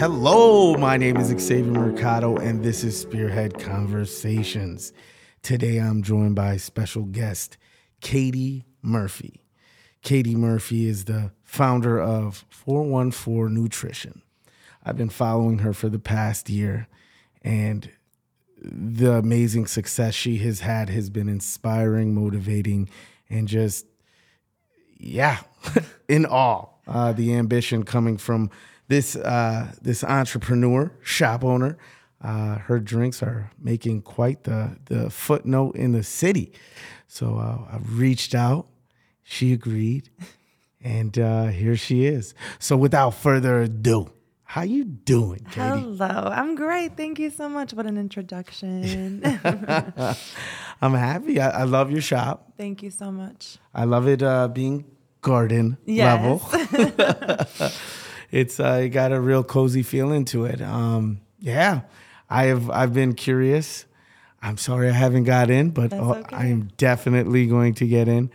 Hello, my name is Xavier Mercado, and this is Spearhead Conversations. Today I'm joined by special guest Katy Murphy. Katy Murphy is the founder of 414 Nutrition. I've been following her for the past year, and the amazing success she has had has been inspiring, motivating, and just, yeah, in awe. Uh, the ambition coming from this uh, this entrepreneur, shop owner. Uh, her drinks are making quite the the footnote in the city. So uh, I reached out. She agreed, and uh, here she is. So without further ado, how you doing, Katy? Hello, I'm great. Thank you so much. What an introduction. I'm happy. I, I love your shop. Thank you so much. I love it uh, being garden Yes. level. it's uh, got a real cozy feeling to it. Um, yeah, I have. I've been curious. I'm sorry I haven't got in, but uh, okay. I am definitely going to get in.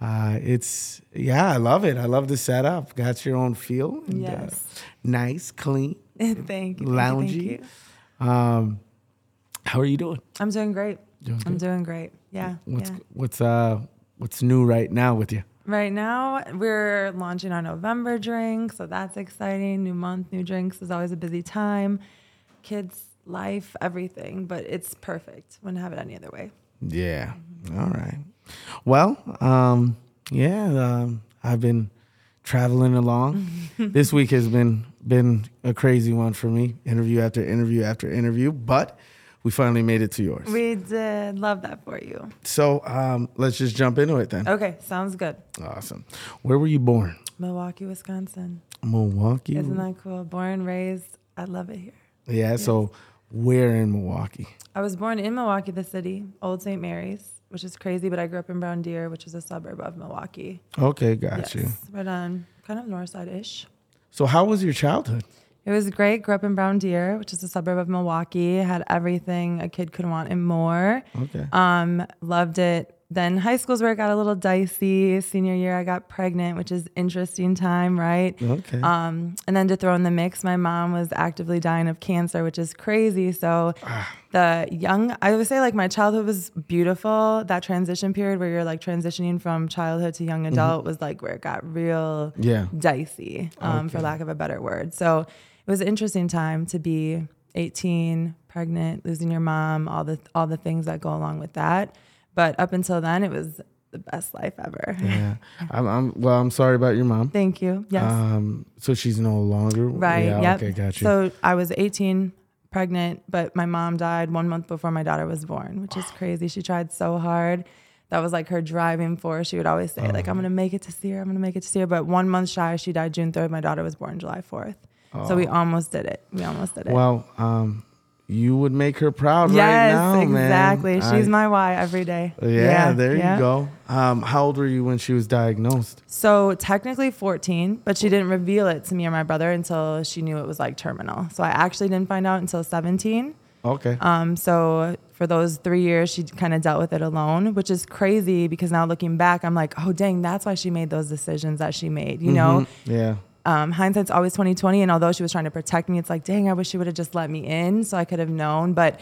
Uh, it's yeah, I love it. I love the setup. Got your own feel. and, uh, Yes. nice, clean, thank you. thank you, loungy. Thank you. Um, how are you doing? I'm doing great. Doing I'm good? doing great. Yeah. What's yeah. what's uh what's new right now with you? Right now, we're launching our November drink, so that's exciting. New month, new drinks is always a busy time. Kids, life, everything, but it's perfect. Wouldn't have it any other way. Yeah. All right. Well, um, yeah, um, I've been traveling along. this week has been been a crazy one for me. Interview after interview after interview, but we finally made it to yours. We did love that for you. so um, let's just jump into it then. Okay, sounds good. Awesome. Where were you born? Milwaukee, Wisconsin. Milwaukee. Isn't that cool? Born, raised. I love it here. yeah. So where in Milwaukee? I was born in Milwaukee, the city, Old St. Mary's, which is crazy, but I grew up in Brown Deer, which is a suburb of Milwaukee. Okay, got you. Yes, right on kind of north side ish. So how was your childhood? It was great. Grew up in Brown Deer, which is a suburb of Milwaukee. Had everything a kid could want and more. Okay. Um, loved it. Then high school's where it got a little dicey. Senior year, I got pregnant, which is interesting time, right? Okay. Um, and then to throw in the mix, my mom was actively dying of cancer, which is crazy. So the young, I would say like my childhood was beautiful. That transition period where you're like transitioning from childhood to young adult was like where it got real Yeah. dicey, um, for lack of a better word. So was an interesting time to be 18, pregnant, losing your mom, all the all the things that go along with that. But up until then, it was the best life ever. yeah. I'm, I'm well. I'm sorry about your mom. Thank you. Yes. Um, so she's no longer Right. Yeah, yep. Okay, got you. So I was 18, pregnant, but my mom died one month before my daughter was born, which is crazy. She tried so hard. That was like her driving force. She would always say, like, I'm Oh. gonna make it to see her. I'm gonna make it to see her. But one month shy, she died June 3rd. My daughter was born July 4th. So we almost did it. We almost did it. Oh. well, um, you would make her proud yes, right now, man. exactly. She's I- my why every day. Yeah, there yeah. you go. Um, how old were you when she was diagnosed? So technically 14, but she didn't reveal it to me or my brother until she knew it was like terminal. So I actually didn't find out until 17. Okay. Um, so for those three years, she kind of dealt with it alone, which is crazy because now looking back, I'm like, oh dang, that's why she made those decisions that she made. You know, yeah. Um, hindsight's always 2020, and although she was trying to protect me, it's like, dang, I wish she would have just let me in so I could have known. But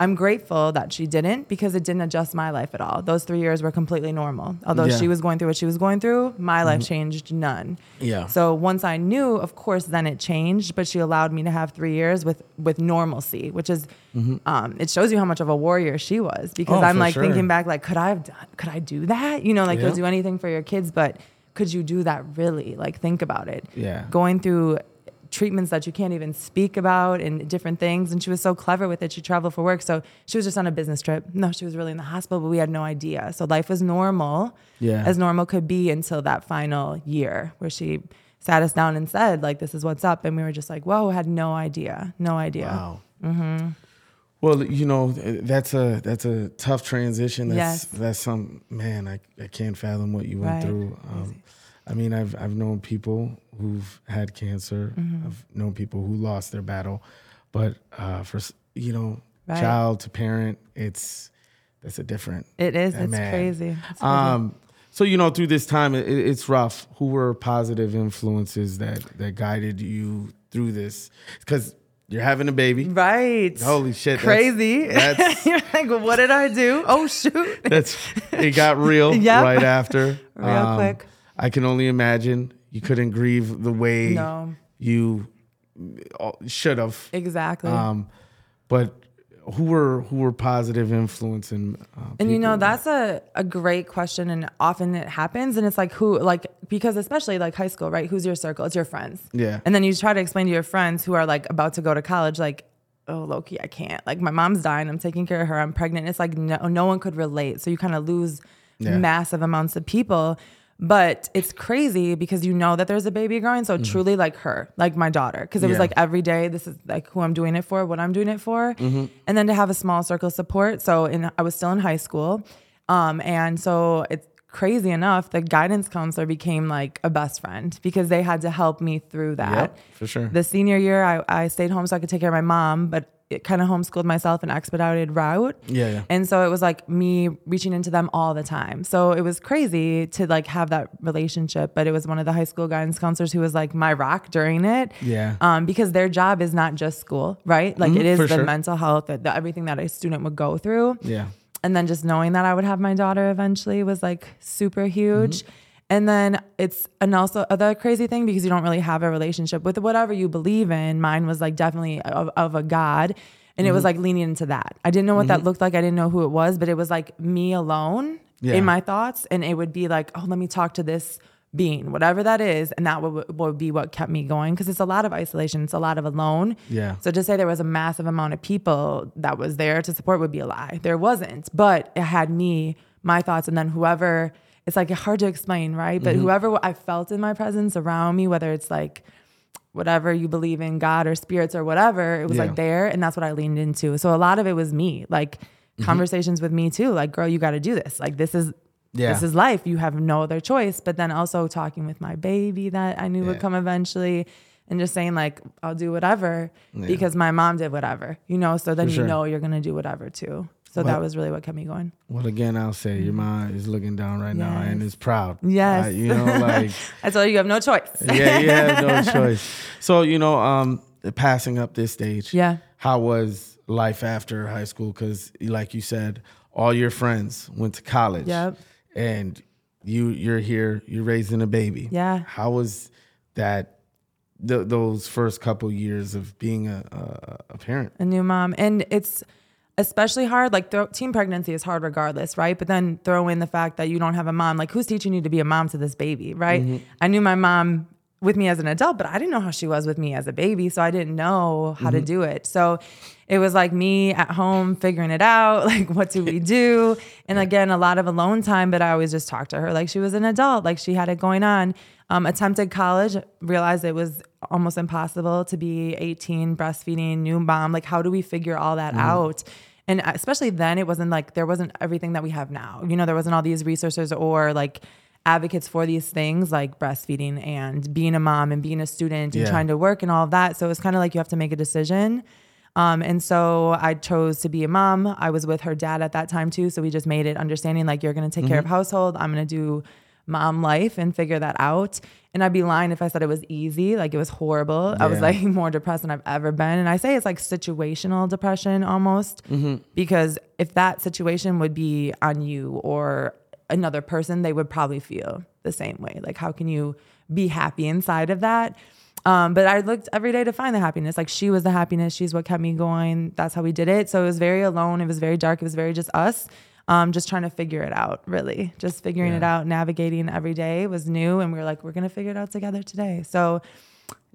I'm grateful that she didn't because it didn't adjust my life at all. Those three years were completely normal. Although Yeah. she was going through what she was going through, my life changed none. Yeah. So once I knew, of course, then it changed. But she allowed me to have three years with with normalcy, which is, um, it shows you how much of a warrior she was. Because Mm-hmm. Oh, I'm like sure. thinking back, like, could I have done? Could I do that? You know, like Yeah. you'll do anything for your kids, but could you do that really? Like, think about it. Yeah. Going through treatments that you can't even speak about and different things. And she was so clever with it. She traveled for work. So she was just on a business trip. No, she was really in the hospital, but we had no idea. So life was normal Yeah. as normal could be until that final year where she sat us down and said, like, this is what's up. And we were just like, whoa, had no idea. No idea. Wow. Mm-hmm. Well, you know, that's a that's a tough transition. That's Yes. that's some man. I, I can't fathom what you went Right. through. Um, I mean, I've I've known people who've had cancer. Mm-hmm. I've known people who lost their battle, but uh, for you know, Right. child to parent, it's that's a different. It is. It's crazy. It's crazy. Um, So you know, through this time, it, it's rough. Who were positive influences that that guided you through this? Because you're having a baby. Right. Holy shit. Crazy. That's, that's You're like, what did I do? Oh shoot. that's it got real Yep. right after. Um, Real quick. I can only imagine you couldn't grieve the way No. you should have. Exactly. Um, but who were who were positive influence and uh, And you know, that's a, a great question. And often it happens. And it's like, who, like, because especially like high school, right? Who's your circle? It's your friends. Yeah. And then you try to explain to your friends who are like about to go to college, like, oh, Loki, I can't. Like, my mom's dying. I'm taking care of her. I'm pregnant. It's like, no, no one could relate. So you kind of lose Yeah. massive amounts of people. But it's crazy because you know that there's a baby growing. So truly, like her, like my daughter, because it was Mm-hmm. Like every day, this is like who I'm doing it for, what I'm doing it for. Mm-hmm. And then to have a small circle of support. So in, I was still in high school. Um, and so it's crazy enough, the guidance counselor became like a best friend because they had to help me through that. Yep, for sure. The senior year, I, I stayed home so I could take care of my mom, but kind of homeschooled myself an expedited route. Yeah, yeah. And so it was like me reaching into them all the time. So it was crazy to like have that relationship, but it was one of the high school guidance counselors who was like my rock during it. Yeah. Um, because their job is not just school, right? Like Mhm, it is the sure. mental health, the, the, everything that a student would go through yeah. and then just knowing that I would have my daughter eventually was like super huge. Mm-hmm. And then it's and also the crazy thing because you don't really have a relationship with whatever you believe in. Mine was like definitely of, of a God, and it was Mm-hmm. like leaning into that. I didn't know what that looked like. I didn't know who it was, but it was like me alone Yeah. in my thoughts, and it would be like, oh, let me talk to this being, whatever that is, and that would, would be what kept me going because it's a lot of isolation. It's a lot of alone. Yeah. So to say there was a massive amount of people that was there to support would be a lie. There wasn't, but it had me, my thoughts, and then whoever. It's like hard to explain, right? But mm-hmm. whoever I felt in my presence around me, whether it's like whatever you believe in, God or spirits or whatever, it was Yeah. like there, and that's what I leaned into. So a lot of it was me, like mm-hmm. conversations with me too. Like, girl, you got to do this. Like, this is. Yeah. This is life. You have no other choice. But then also talking with my baby that I knew Yeah. would come eventually and just saying like I'll do whatever because my mom did whatever, you know. So then For you know you're gonna do whatever too. So that was really what kept me going. Well, again, I'll say your mom is looking down right now and is proud. Yes. Uh, you know, like I told you you have no choice. yeah, you have no choice. So you know, um, passing up this stage. Yeah. How was life after high school? Because, like you said, all your friends went to college. Yep. And you you're here. You're raising a baby. Yeah. How was that? Th- those first couple years of being a, a, a parent. a new mom and it's especially hard like throw, teen pregnancy is hard regardless right? But then throw in the fact that you don't have a mom like who's teaching you to be a mom to this baby right? Mm-hmm. I knew my mom with me as an adult but i didn't know how she was with me as a baby so i didn't know how to mm-hmm. do it. So it was like me at home figuring it out like what do we do? And again a lot of alone time but i always just talked to her like she was an adult like she had it going on. Um, attempted college realized it was almost impossible to be 18 breastfeeding new mom like how do we figure all that mm-hmm. out and especially then it wasn't like there wasn't everything that we have now you know there wasn't all these resources or like advocates for these things like breastfeeding and being a mom and being a student and Yeah. trying to work and all of that so it's kind of like you have to make a decision um, and so I chose to be a mom. I was with her dad at that time too. So we just made it understanding like you're going to take care of household. I'm going to do mom life and figure that out. And I'd be lying if I said it was easy. Like it was horrible. I was like more depressed than I've ever been. And I say it's like situational depression almost because if that situation would be on you or another person, they would probably feel the same way. Like, how can you be happy inside of that? Um, but I looked every day to find the happiness. Like she was the happiness. She's what kept me going. That's how we did it. So it was very alone. It was very dark. It was very just us. Um, just trying to figure it out, really. Just figuring it out, navigating every day was new. And we were like, we're going to figure it out together today. So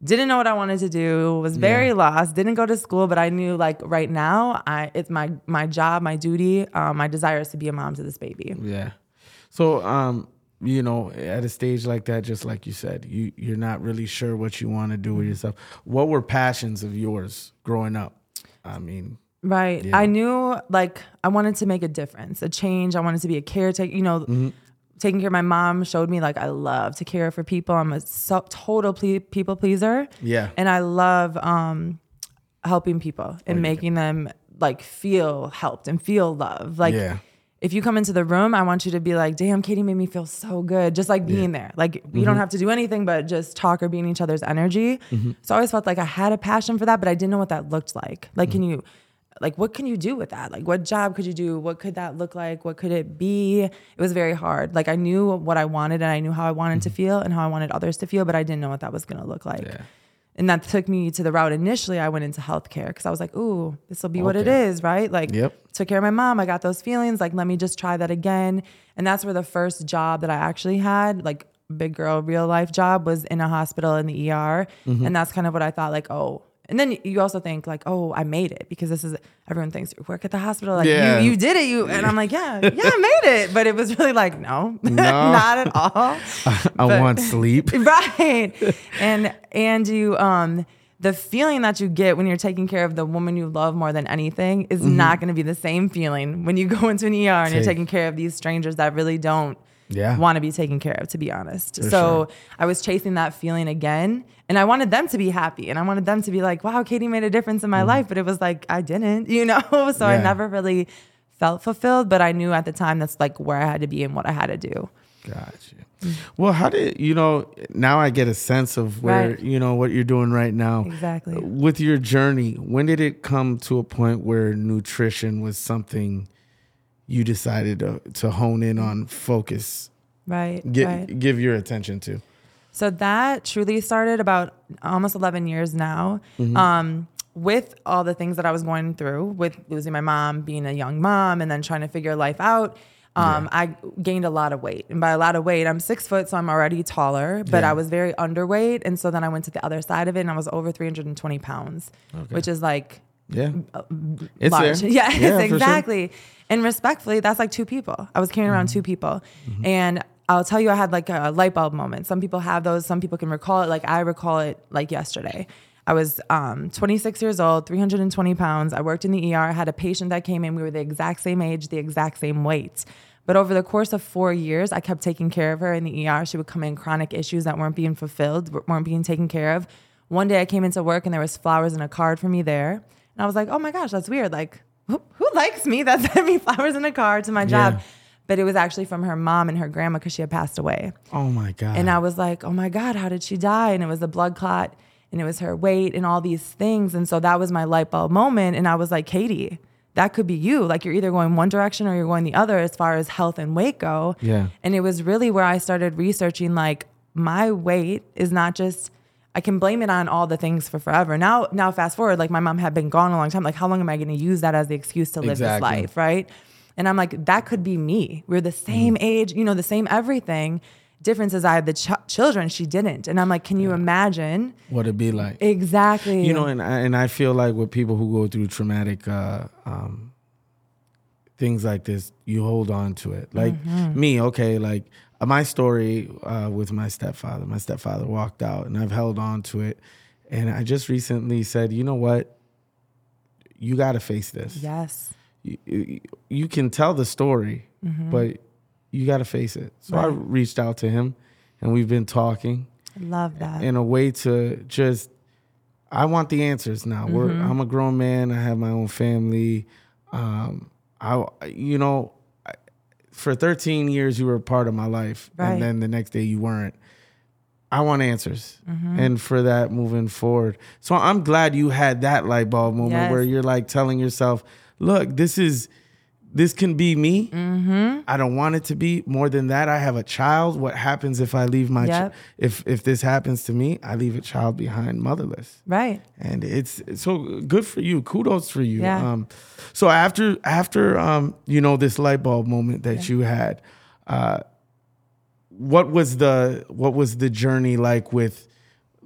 didn't know what I wanted to do, was very Yeah. lost, didn't go to school, but I knew like right now, I it's my my job, my duty, um, my desire is to be a mom to this baby. Yeah. So, um, you know, at a stage like that, just like you said, you you're not really sure what you want to do with yourself. What were passions of yours growing up? I mean, Right. Yeah. I knew like I wanted to make a difference, a change. I wanted to be a caretaker. You know, Mm-hmm. taking care of my mom showed me like I love to care for people. I'm a so, total ple- people pleaser. Yeah. And I love um, helping people and making them like feel helped and feel love. Like Yeah. if you come into the room, I want you to be like, damn, Katy made me feel so good. Just like being there. Like you Mm-hmm. don't have to do anything but just talk or be in each other's energy. So I always felt like I had a passion for that, but I didn't know what that looked like. Like, can you like what can you do with that? Like what job could you do? What could that look like? What could it be? It was very hard. Like I knew what I wanted and I knew how I wanted to feel and how I wanted others to feel, but I didn't know what that was gonna look like. Yeah. And that took me to the route initially I went into healthcare because I was like, ooh, this will be what it is right? Like Yep. took care of my mom. I got those feelings. Like, let me just try that again. And that's where the first job that I actually had, like big girl real life job, was in a hospital in the ER. Mm-hmm. And that's kind of what I thought, like, oh. And then you also think like, oh, I made it because this is everyone thinks you work at the hospital, like Yeah. you you did it, you and I'm like, yeah, yeah, I made it. But it was really like, no, not at all. I But- want sleep. right and and you um the feeling that you get when you're taking care of the woman you love more than anything is not going to be the same feeling when you go into an ER and you're Mm-hmm. Taking care of these strangers that really don't Yeah. want to be taken care of to be honest For so sure. i was chasing that feeling again and i wanted them to be happy and i wanted them to be like wow katy made a difference in my life but it was like i didn't you know so i Mm-hmm. Never really felt fulfilled but i knew at the time that's like where i had to be and what i had to do Gotcha. Well, how did you know? Now I get a sense of where Right. you know what you're doing right now. Exactly. With your journey, when did it come to a point where nutrition was something you decided to, to hone in on, focus, right get, right give your attention to? So that truly started about almost 11 years now. Mm-hmm. Um, with all the things that I was going through, with losing my mom, being a young mom, and then trying to figure life out, um, I gained a lot of weight. And by a lot of weight, I'm six foot, so I'm already taller, but Yeah. I was very underweight. And so then I went to the other side of it and I was over 320 pounds, which is like Yeah, it's large. there. Yes, Yeah, for sure. exactly. And respectfully, that's like two people. I was carrying around Mm-hmm. two people. And I'll tell you, I had like a light bulb moment. Some people have those, some people can recall it. Like I recall it like yesterday. I was um, 26 years old, 320 pounds. I worked in the ER. I had a patient that came in. We were the exact same age, the exact same weight. But over the course of four years, I kept taking care of her in the ER. She would come in chronic issues that weren't being fulfilled, weren't being taken care of. One day I came into work and there was flowers and a card for me there. And I was like, oh my gosh, that's weird. Like, who, who likes me that sent me flowers and a card to my job? Yeah. But it was actually from her mom and her grandma because she had passed away. Oh my god! And I was like, oh my God, how did she die? And it was a blood clot and it was her weight and all these things. And so that was my light bulb moment. And I was like, Katy, that could be you. Like you're either going one direction or you're going the other as far as health and weight go. Yeah. And it was really where I started researching like my weight is not just I can blame it on all the things for forever. Now now fast forward, like my mom had been gone a long time. Like how long am I gonna use that as the excuse to live Exactly. this life? Right. And I'm like, that could be me. We're the same age, you know, the same everything. Difference is I had the ch- children, she didn't. And I'm like, can you imagine? what it'd be like? Exactly. You know, and I, and I feel like with people who go through traumatic uh, um, things like this, you hold on to it. Like Mm-hmm. me, okay, like uh, my story uh, with my stepfather. My stepfather walked out, and I've held on to it. And I just recently said, you know what? You got to face this. yes. You, you, can tell the story, but you got to face it. So I Mm-hmm. Reached out to him, and we've been talking I love that. in a way to just I want the answers now. We're Mm-hmm. I'm a grown man. I have my own family. Um, I you know, I- for 13 years you were a part of my life, Right. and then the next day you weren't. I want answers, Mm-hmm. and for that moving forward. So I'm glad you had that light bulb moment Yes. where you're like telling yourself, "Look, this is." This can be me. Mm-hmm. I don't want it to be. More than that, I have a child. What happens if I leave my? Yep. Ch- if if this happens to me, I leave a child behind motherless right. and it's so good for you kudos for you Yeah. um so after after um you know this light bulb moment that you had uh what was the what was the journey like with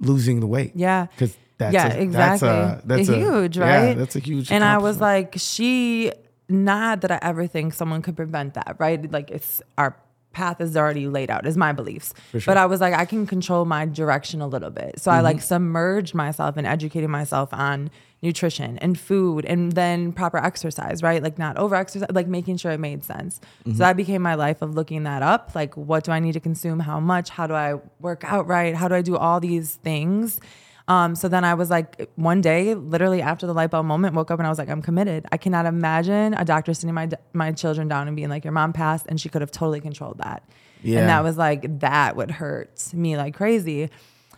losing the weight Yeah. because that's yeah, a, exactly. that's a that's a, huge, yeah, right? that's a huge And I was like, she, not that I ever think someone could prevent that, right? Like it's our path is already laid out, is my beliefs. sure. Mm-hmm. But I was like, I can control my direction a little bit. So I like submerged myself and educated myself on nutrition and food and then proper exercise, right? Like not over exercise, like making sure it made sense. Mm-hmm. So that became my life of looking that up. Like, what do I need to consume? How much? How do I work out right? How do I do all these things? Um, so then I was like, one day, literally after the light bulb moment, woke up and I was like, I'm committed. I cannot imagine a doctor sitting my my children down and being like, your mom passed, and she could have totally controlled that. Yeah. And that was like that would hurt me like crazy.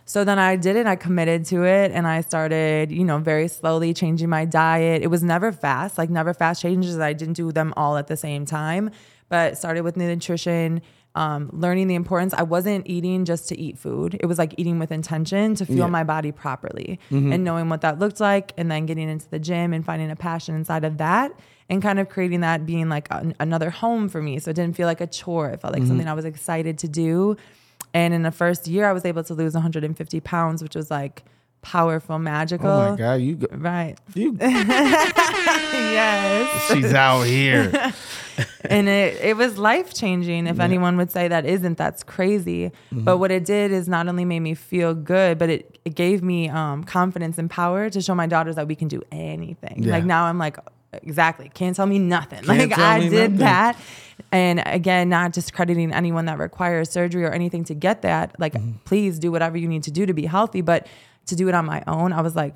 So then I did it. I committed to it, and I started, you know, very slowly changing my diet. It was never fast, like never fast changes. I didn't do them all at the same time, but started with nutrition um, learning the importance. I wasn't eating just to eat food. It was like eating with intention to fuel Yeah. my body properly and knowing what that looked like, and then getting into the gym and finding a passion inside of that, and kind of creating that being like an, another home for me. So it didn't feel like a chore. It felt like something I was excited to do. And in the first year, I was able to lose 150 pounds, which was like powerful, magical. Oh my God, you go, Right. you yes. she's out here. and it, it was life changing. If anyone would say that isn't, that's crazy. Mm-hmm. But what it did is not only made me feel good, but it, it gave me um, confidence and power to show my daughters that we can do anything. Yeah. Like now I'm like, exactly, can't tell me nothing. Can't like I did nothing. that. And again, not discrediting anyone that requires surgery or anything to get that. Like, Mm-hmm. please do whatever you need to do to be healthy. But to do it on my own, I was like,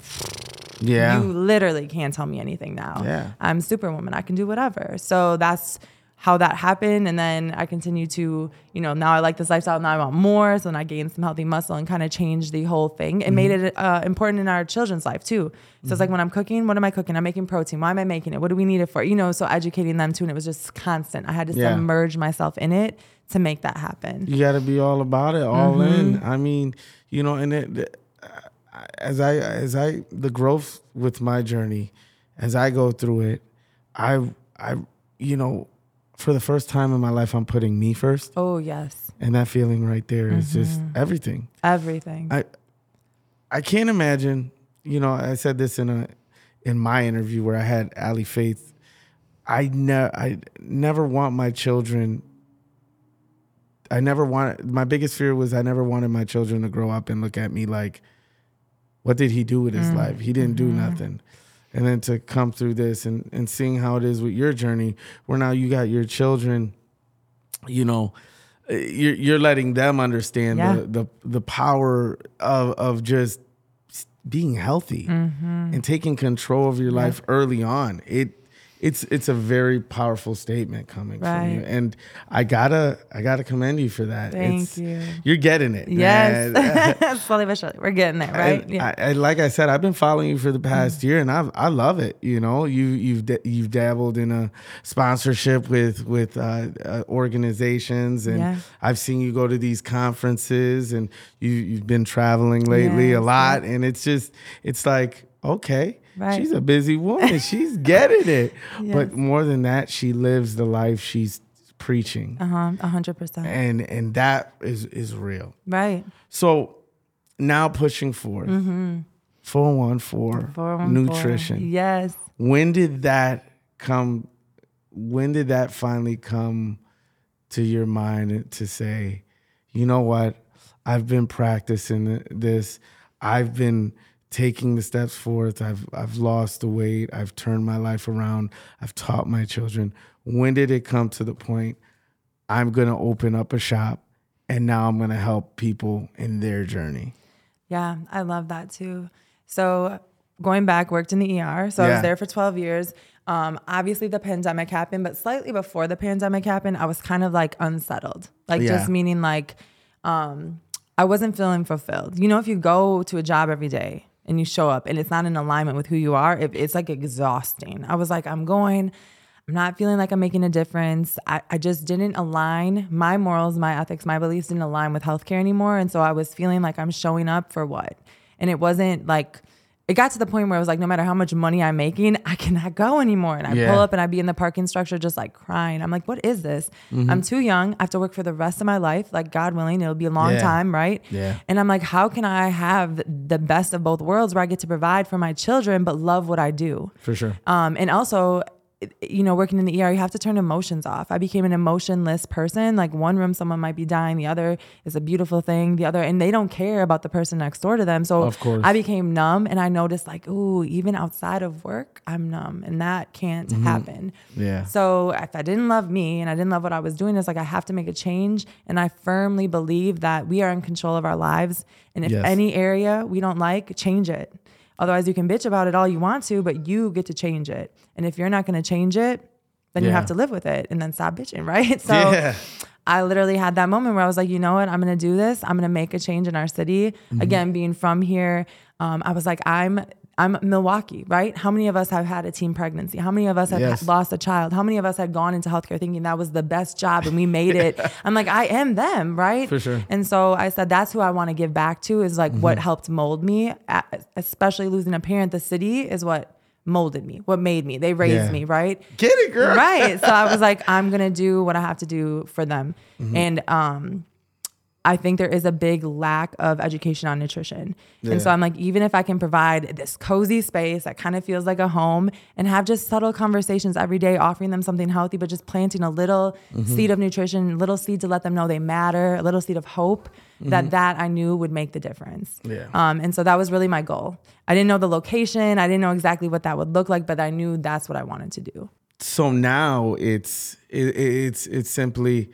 Yeah. you literally can't tell me anything now. Yeah. I'm superwoman. I can do whatever. So that's how that happened. And then I continue to, you know, now I like this lifestyle. Now I want more. So then I gained some healthy muscle and kind of changed the whole thing. It made Mm-hmm. it uh, important in our children's life too. So it's like when I'm cooking, what am I cooking? I'm making protein. Why am I making it? What do we need it for? You know, so educating them too. And it was just constant. I had to Yeah. submerge myself in it to make that happen. you got to be all about it, all in. Mm-hmm. I mean, you know, and it, as I as I the growth with my journey, as I go through it, I I you know, for the first time in my life, I'm putting me first, Oh, yes. and that feeling right there is just Mm-hmm. everything. Everything. I I can't imagine. You know, I said this in a in my interview where I had Ali Faith. I ne- I never want my children. I never want. My biggest fear was I never wanted my children to grow up and look at me like, "What did he do with his mm. life? He didn't do mm-hmm. nothing." And then to come through this and and seeing how it is with your journey, where now you got your children, you know, uh, you're you're letting them understand Yeah. the, the the power of of just being healthy mm-hmm. and taking control of your life early on. It it's it's a very powerful statement coming from you, and I gotta I gotta commend you for that. Thank you. You're getting it. Yes. Slowly but surely. We're getting there, right? And I, I, like I said, I've been following you for the past year, and I I love it. You know, you you've you've dabbled in a sponsorship with with uh, uh, organizations, and Yeah. I've seen you go to these conferences, and you you've been traveling lately a Yes, lot, and it's just it's like okay. Right. She's a busy woman. She's getting it. But more than that, she lives the life she's preaching. Uh huh. A hundred percent. And and that is is real. Right. So now pushing forth, Mm-hmm. 414 414. nutrition. Yes. When did that come? When did that finally come to your mind to say, you know what? I've been practicing this. I've been taking the steps forth. I've I've lost the weight. I've turned my life around. I've taught my children. When did it come to the point I'm going to open up a shop and now I'm going to help people in their journey? Yeah, I love that too. So going back, worked in the ER. So I was there for 12 years. Um, obviously the pandemic happened, but slightly before the pandemic happened, I was kind of like unsettled. Like Yeah. just meaning like um I wasn't feeling fulfilled. You know, if you go to a job every day and you show up and it's not in alignment with who you are, it, it's like exhausting. I was like, I'm going, I'm not feeling like I'm making a difference. I, I just didn't align. My morals, my ethics, my beliefs didn't align with healthcare anymore. And so I was feeling like I'm showing up for what? And it wasn't like, it got to the point where I was like, no matter how much money I'm making, I cannot go anymore. And I Yeah. pull up and I'd be in the parking structure just like crying. I'm like, what is this? Mm-hmm. I'm too young. I have to work for the rest of my life. Like, God willing, it'll be a long Yeah. time, right? Yeah. And I'm like, how can I have the best of both worlds where I get to provide for my children, but love what I do? For sure. Um, and also, you know, working in the ER, you have to turn emotions off. I became an emotionless person. Like one room, someone might be dying, the other is a beautiful thing, the other, and they don't care about the person next door to them. So Of course. I became numb and I noticed, like, ooh, even outside of work, I'm numb and that can't Mm-hmm. happen. Yeah. So if I didn't love me and I didn't love what I was doing, it's like I have to make a change. And I firmly believe that we are in control of our lives. And if Yes. any area we don't like, change it. Otherwise, you can bitch about it all you want to, but you get to change it. And if you're not going to change it, then you have to live with it and then stop bitching, right? So Yeah. I literally had that moment where I was like, you know what? I'm going to do this. I'm going to make a change in our city. Mm-hmm. Again, being from here, um, I was like, I'm. I'm Milwaukee, right? How many of us have had a teen pregnancy? How many of us have Yes. ha- lost a child? How many of us had gone into healthcare thinking that was the best job and we made it? I'm like, I am them, right? For sure. And so I said, that's who I want to give back to is like what helped mold me, especially losing a parent. The city is what molded me, what made me. They raised Yeah. me, right? Get it, girl. right. So I was like, I'm gonna do what I have to do for them. Mm-hmm. And um I think there is a big lack of education on nutrition. And so I'm like, even if I can provide this cozy space that kind of feels like a home and have just subtle conversations every day, offering them something healthy, but just planting a little Mm-hmm. seed of nutrition, little seed to let them know they matter, a little seed of hope, that that I knew would make the difference. Mm-hmm. Yeah. Um, and so that was really my goal. I didn't know the location. I didn't know exactly what that would look like, but I knew that's what I wanted to do. So now it's it, it's it's simply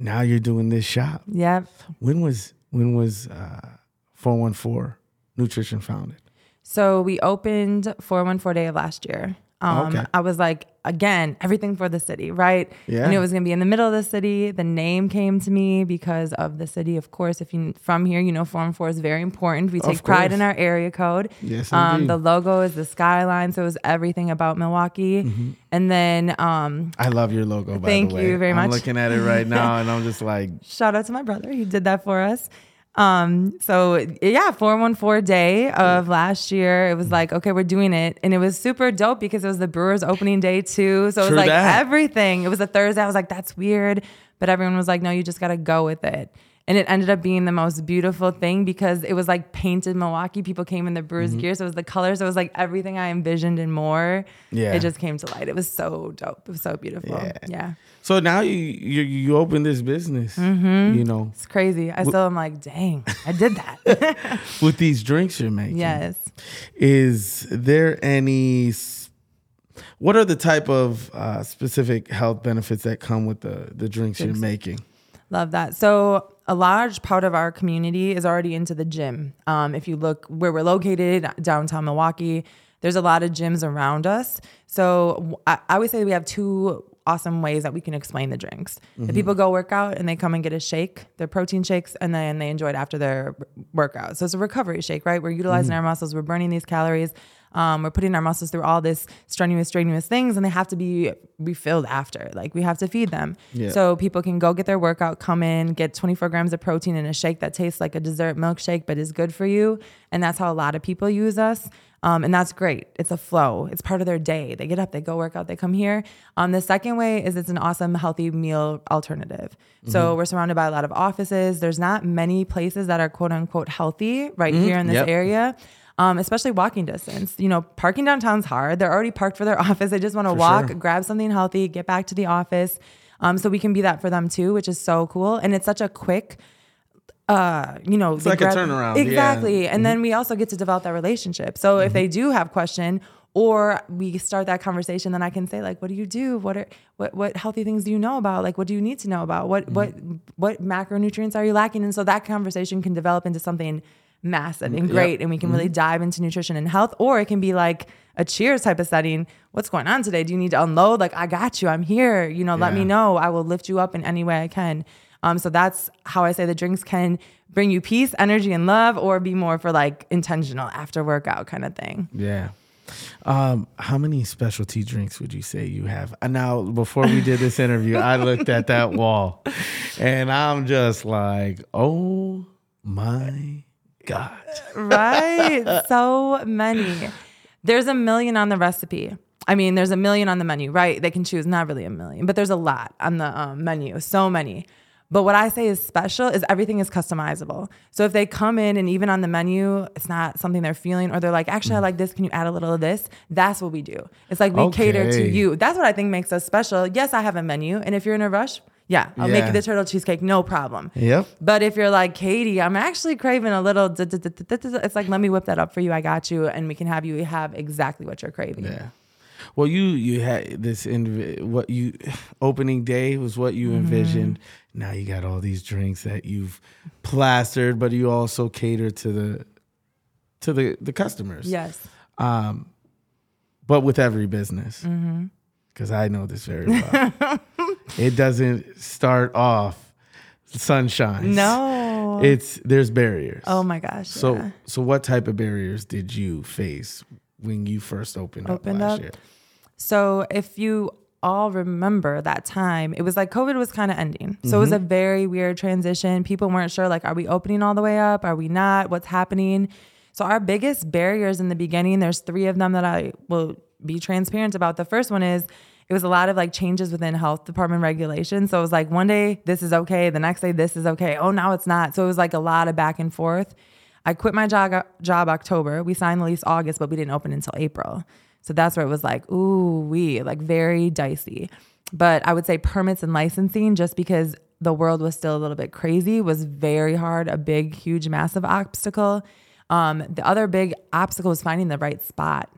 now you're doing this shop. Yep. When was when was uh 414 Nutrition founded? So we opened 414 day of last year. Um, Okay. I was like, again, everything for the city, right? Yeah. I knew it was going to be in the middle of the city. The name came to me because of the city. Of course, if you from here, you know 414 is very important. We take pride in our area code. Yes, Um, indeed. the logo is the skyline, so it was everything about Milwaukee. Mm-hmm. And then um, I love your logo by Thank the way. you very much. I'm looking at it right now and I'm just like shout out to my brother. He did that for us. Um, so yeah, 414 day of last year. It was like, okay, we're doing it. And it was super dope because it was the Brewers opening day too. So it was True like that. everything. It was a Thursday. I was like, that's weird. But everyone was like, no, you just got to go with it. And it ended up being the most beautiful thing because it was like painted Milwaukee. People came in the Brewers gear. So it was the colors. So it was like everything I envisioned and more. Yeah. It just came to light. It was so dope. It was so beautiful. Yeah. yeah. So now you you you open this business, Mm-hmm. you know, It's crazy. I still am like, dang, I did that. with these drinks you're making. yes. Is there any what are the type of uh, specific health benefits that come with the the drinks you're making? Love that. So a large part of our community is already into the gym. Um, if you look where we're located, downtown Milwaukee, there's a lot of gyms around us. So I, I would say we have two awesome ways that we can explain the drinks. The people go work out and they come and get a shake, their protein shakes, and then they enjoy it after their workout. So it's a recovery shake, right? We're utilizing our muscles, we're burning these calories. Um, we're putting our muscles through all this strenuous, strenuous things, and they have to be refilled after. Like we have to feed them. Yeah. So people can go get their workout, come in, get 24 grams of protein in a shake that tastes like a dessert milkshake, but is good for you. And that's how a lot of people use us. Um, and that's great. It's a flow. It's part of their day. They get up, they go work out, they come here. Um, the second way is it's an awesome healthy meal alternative. So we're surrounded by a lot of offices. There's not many places that are quote unquote healthy right here in this Yep. area. Um, especially walking distance. You know, parking downtown's hard. They're already parked for their office. They just want to walk, sure. grab something healthy, get back to the office. Um, so we can be that for them too, which is so cool. And it's such a quick, uh, you know, it's like a turnaround, yeah. Exactly. And mm-hmm. then we also get to develop that relationship. So if they mm-hmm. do have question or we start that conversation, then I can say like, what do you do? What are, what, what healthy things do you know about? Like, what do you need to know about? What, mm-hmm. what, what macronutrients are you lacking? And so that conversation can develop into something massive and great. And we can really dive into nutrition and health, or it can be like a cheers type of setting. What's going on today? Do you need to unload? Like, I got you. I'm here. You know, let me know. I will lift you up in any way I can. Um, so that's how I say the drinks can bring you peace, energy, and love, or be more for like intentional after workout kind of thing. Yeah. Um, how many specialty drinks would you say you have? Now, before we did this interview, I looked at that wall, and I'm just like, oh my god! Right? so many. There's a million on the recipe. I mean, there's a million on the menu, right? They can choose, not really a million, but there's a lot on the um, menu. So many. But what I say is special is everything is customizable. So if they come in and even on the menu, it's not something they're feeling, or they're like, actually, I mm. like this. Can you add a little of this? That's what we do. It's like we cater to you. That's what I think makes us special. Yes, I have a menu. And if you're in a rush, yeah, I'll make you the turtle cheesecake, no problem. Yep. But if you're like Katy, I'm actually craving a little. duh, duh, duh, duh, duh, duh, duh," It's like let me whip that up for you. I got you, and we can have you have exactly what you're craving. Yeah. Well, you you had this in what you opening day was what you envisioned. Now you got all these drinks that you've plastered, but you also cater to the to the the customers. Yes. Um, But with every business, Mm-hmm. because I know this very well, it doesn't start off sunshine. No. it's there's barriers. oh my gosh. So yeah. so what type of barriers did you face when you first opened, Opened up last up? year? So if you all remember that time, it was like COVID was kind of ending. So it was mm-hmm. a very weird transition. People weren't sure like, are we opening all the way up? Are we not? What's happening? So our biggest barriers in the beginning, there's three of them that I will be transparent about. The first one is it was a lot of like changes within health department regulations. So it was like one day this is okay, the next day this is okay. Oh, now it's not. So it was like a lot of back and forth. I quit my job job October. We signed the lease August, but we didn't open until April. So that's where it was like, ooh, we like very dicey. But I would say permits and licensing, just because the world was still a little bit crazy, was very hard, a big, huge, massive obstacle. Um, the other big obstacle was finding the right spot.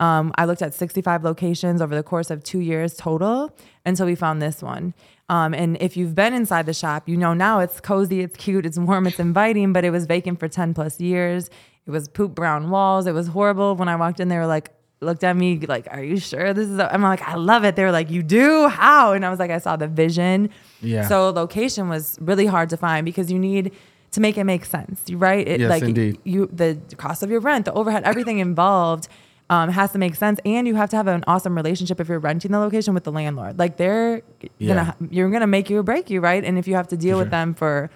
Um, I looked at 65 locations over the course of two years total until we found this one. Um, and if you've been inside the shop, you know now it's cozy, it's cute, it's warm, it's inviting, but it was vacant for 10 plus years. It was poop brown walls. It was horrible. When I walked in, they were like, looked at me like, "Are you sure this is?" A-? I'm like, "I love it." They were like, "You do? How?" And I was like, "I saw the vision." Yeah. So location was really hard to find because you need to make it make sense, right? It, Yes, like indeed. you, the cost of your rent, the overhead, everything involved. Um, has to make sense, and you have to have an awesome relationship if you're renting the location with the landlord. Like they're Yeah. gonna, you're gonna make you or break you, right? And if you have to deal with them for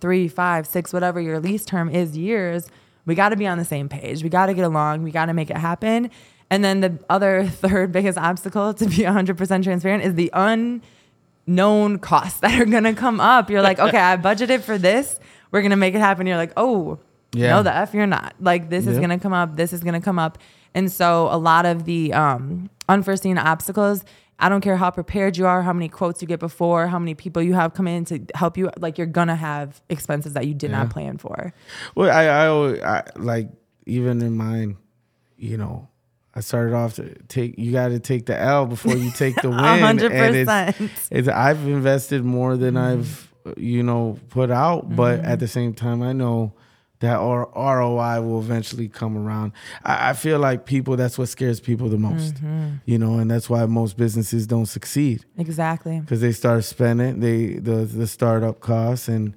three, five, six, whatever your lease term is years, we got to be on the same page. We got to get along. We got to make it happen. And then the other third biggest obstacle, to be 100% transparent, is the unknown costs that are going to come up. You're like, okay, I budgeted for this. We're going to make it happen. You're like, oh, Yeah. no, the F you're not. Like, this is going to come up. This is going to come up. And so a lot of the um, unforeseen obstacles, I don't care how prepared you are, how many quotes you get before, how many people you have come in to help you. Like, you're going to have expenses that you did Yeah. not plan for. Well, I, I always I, like even in mine, you know, I started off to take. You got to take the L before you take the win. Hundred and it's- percent. It's I've invested more than Mm-hmm. I've you know put out, but at the same time, I know that ROI will eventually come around. I, I feel like people. That's what scares people the most. Mm-hmm. You know, and that's why most businesses don't succeed Exactly. because they start spending they the the startup costs and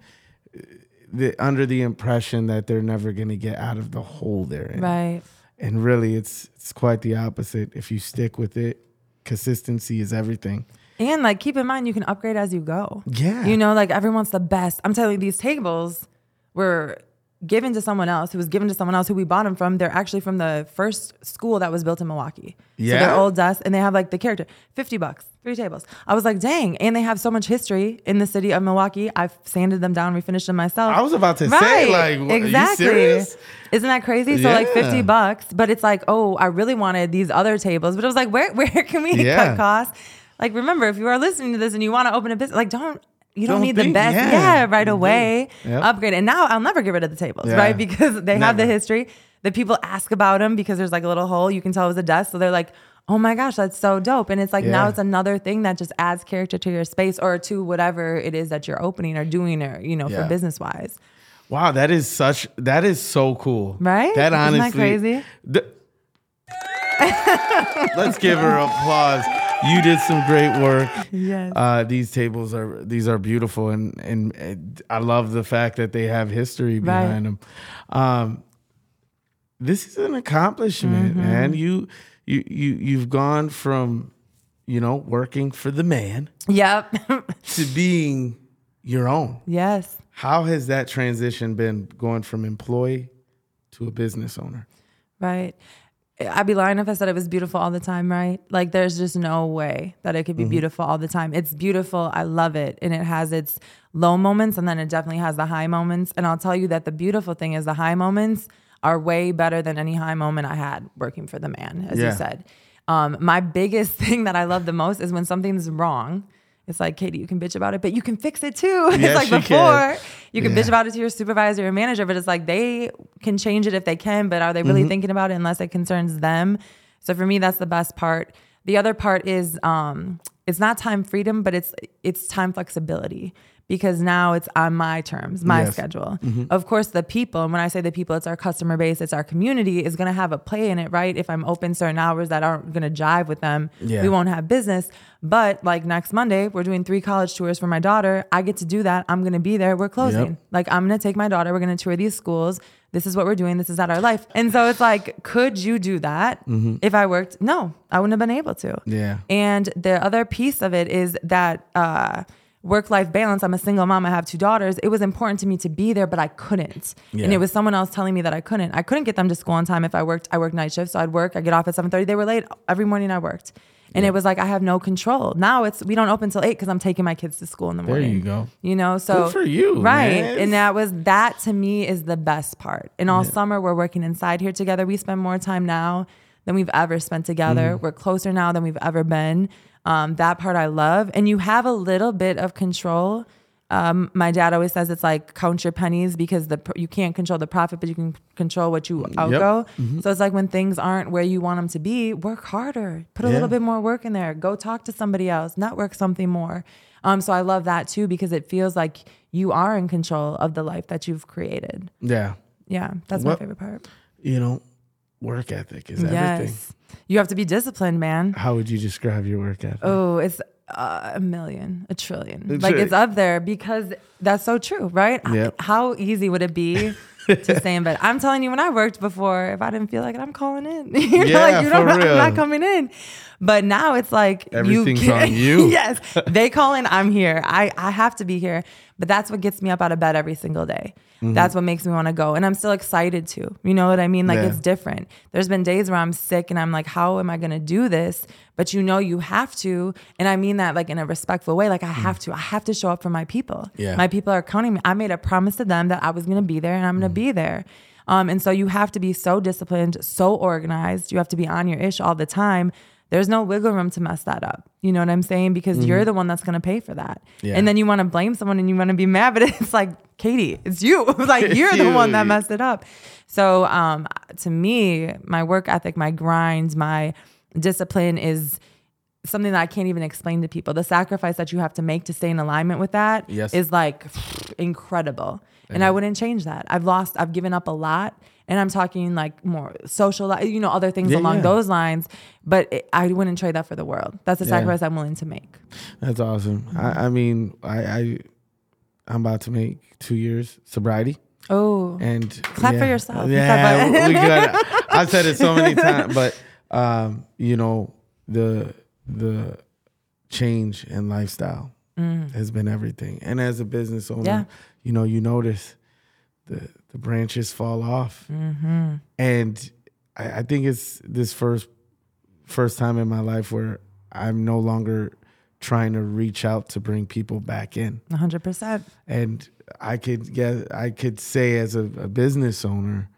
the, under the impression that they're never going to get out of the hole they're in. Right. And really, it's it's quite the opposite. If you stick with it, consistency is everything. And like, keep in mind, you can upgrade as you go. Yeah. You know, like everyone's the best. I'm telling you, these tables were given to someone else who was given to someone else who we bought them from. They're actually from the first school that was built in Milwaukee. So Yeah? they're old dust and they have like the character 50 bucks, three tables. I was like, dang. And they have so much history in the city of Milwaukee. I've sanded them down, refinished them myself. I was about to say, like, what- exactly. serious? Isn't that crazy? So like 50 bucks, but it's like, oh, I really wanted these other tables, but it was like, where where can we Yeah. cut costs? Like, remember, if you are listening to this and you want to open a business, like, don't you don't, Don't need the best, yeah, yeah, right away. Yep. Upgrade, and now I'll never get rid of the tables, Yeah. right? Because they have the history. The people ask about them because there's like a little hole you can tell it was a desk, so they're like. Oh my gosh, that's so dope. And it's like now it's another thing that just adds character to your space or to whatever it is that you're opening or doing or, you know, Yeah. for business wise. Wow, that is such that is so cool. Right? That Isn't that honestly crazy? th- Let's give her applause. You did some great work. Yes. Uh, these tables are these are beautiful, and and, I love the fact that they have history Right. behind them. Um, this is an accomplishment, Mm-hmm. man. You you you you've gone from you know working for the man Yep. to being your own. yes. How has that transition been going from employee to a business owner? Right. I'd be lying if I said it was beautiful all the time, right? Like there's just no way that it could be beautiful all the time. It's beautiful. I love it. And it has its low moments and then it definitely has the high moments. And I'll tell you that the beautiful thing is the high moments are way better than any high moment I had working for the man, as Yeah. you said. Um, my biggest thing that I love the most is when something's wrong. It's like, Katy, you can bitch about it, but you can fix it too. Yes, it's like you can. before, you can Yeah. bitch about it to your supervisor or manager, but it's like they can change it if they can, but are they really Mm-hmm. thinking about it unless it concerns them? So for me, that's the best part. The other part is um, it's not time freedom, but it's it's time flexibility because now it's on my terms, my Yes. Mm-hmm. schedule. Of course, the people, and when I say the people, it's our customer base, it's our community, is going to have a play in it, right? If I'm open certain hours that aren't going to jive with them, Yeah. we won't have business. But like next Monday, we're doing three college tours for my daughter. I get to do that. I'm going to be there. We're closing. Yep. Like I'm going to take my daughter. We're going to tour these schools. This is what we're doing. This is at our life. And so it's like, could you do that if I worked? No, I wouldn't have been able to. Yeah. And the other piece of it is that uh, work life balance. I'm a single mom. I have two daughters. It was important to me to be there, but I couldn't. Yeah. And it was someone else telling me that I couldn't. I couldn't get them to school on time if I worked. I worked night shifts, so I'd work. I get off at 7:30. They were late every morning. I worked. And it was like I have no control. Now it's we don't open till eight because I'm taking my kids to school in the morning. There you go. You know, so Good for you, right? man. And that was that to me is the best part. And all summer we're working inside here together. We spend more time now than we've ever spent together. Mm-hmm. We're closer now than we've ever been. Um, that part I love, and you have a little bit of control. Um, my dad always says it's like count your pennies because the you can't control the profit, but you can control what you outgo. Mm-hmm. So it's like when things aren't where you want them to be, work harder, put a Yeah. little bit more work in there, go talk to somebody else, network something more. Um, so I love that too because it feels like you are in control of the life that you've created. Yeah. Yeah, that's my favorite part. You know, work ethic is everything. Yes, you have to be disciplined, man. How would you describe your work ethic? Oh, it's uh, a million, a trillion. A like trillion. it's up there because that's so true, right? Yep. How easy would it be to stay in bed? I'm telling you, when I worked before, if I didn't feel like it, I'm calling in. you know, Yeah, like you don't for know, real. I'm not coming in. But now it's like Everything's you on you. yes, they call in, I'm here. I I have to be here. But that's what gets me up out of bed every single day. Mm-hmm. That's what makes me want to go, and I'm still excited to. You know what I mean? Like Yeah. it's different. There's been days where I'm sick and I'm like, how am I going to do this? But you know, you have to. And I mean that like in a respectful way. Like I have to. I have to show up for my people. Yeah. My people are counting me. I made a promise to them that I was going to be there and I'm going to be there. Um, and so you have to be so disciplined, so organized. You have to be on your ish all the time. There's no wiggle room to mess that up. You know what I'm saying? Because you're the one that's going to pay for that. Yeah. And then you want to blame someone and you want to be mad, but it's like, Katy, it's you. like you're the one that messed it up. So um, to me, my work ethic, my grind, my discipline is something that I can't even explain to people. The sacrifice that you have to make to stay in alignment with that is Yes. like incredible. And I wouldn't change that. I've lost, I've given up a lot. And I'm talking like more social, you know, other things Yeah, along yeah. those lines. But it, I wouldn't trade that for the world. That's a Yeah. sacrifice I'm willing to make. That's awesome. Mm-hmm. I, I mean, I, I I'm about to make two years sobriety. Oh, and Clap for yourself. Yeah, we got. I've said it so many times, but um, you know the the change in lifestyle has been everything. And as a business owner, Mm. Yeah. you know you notice the the branches fall off, Mm-hmm. and I, I think it's this first first time in my life where I'm no longer trying to reach out to bring people back in hundred percent. and I could get I could say as a, a business owner,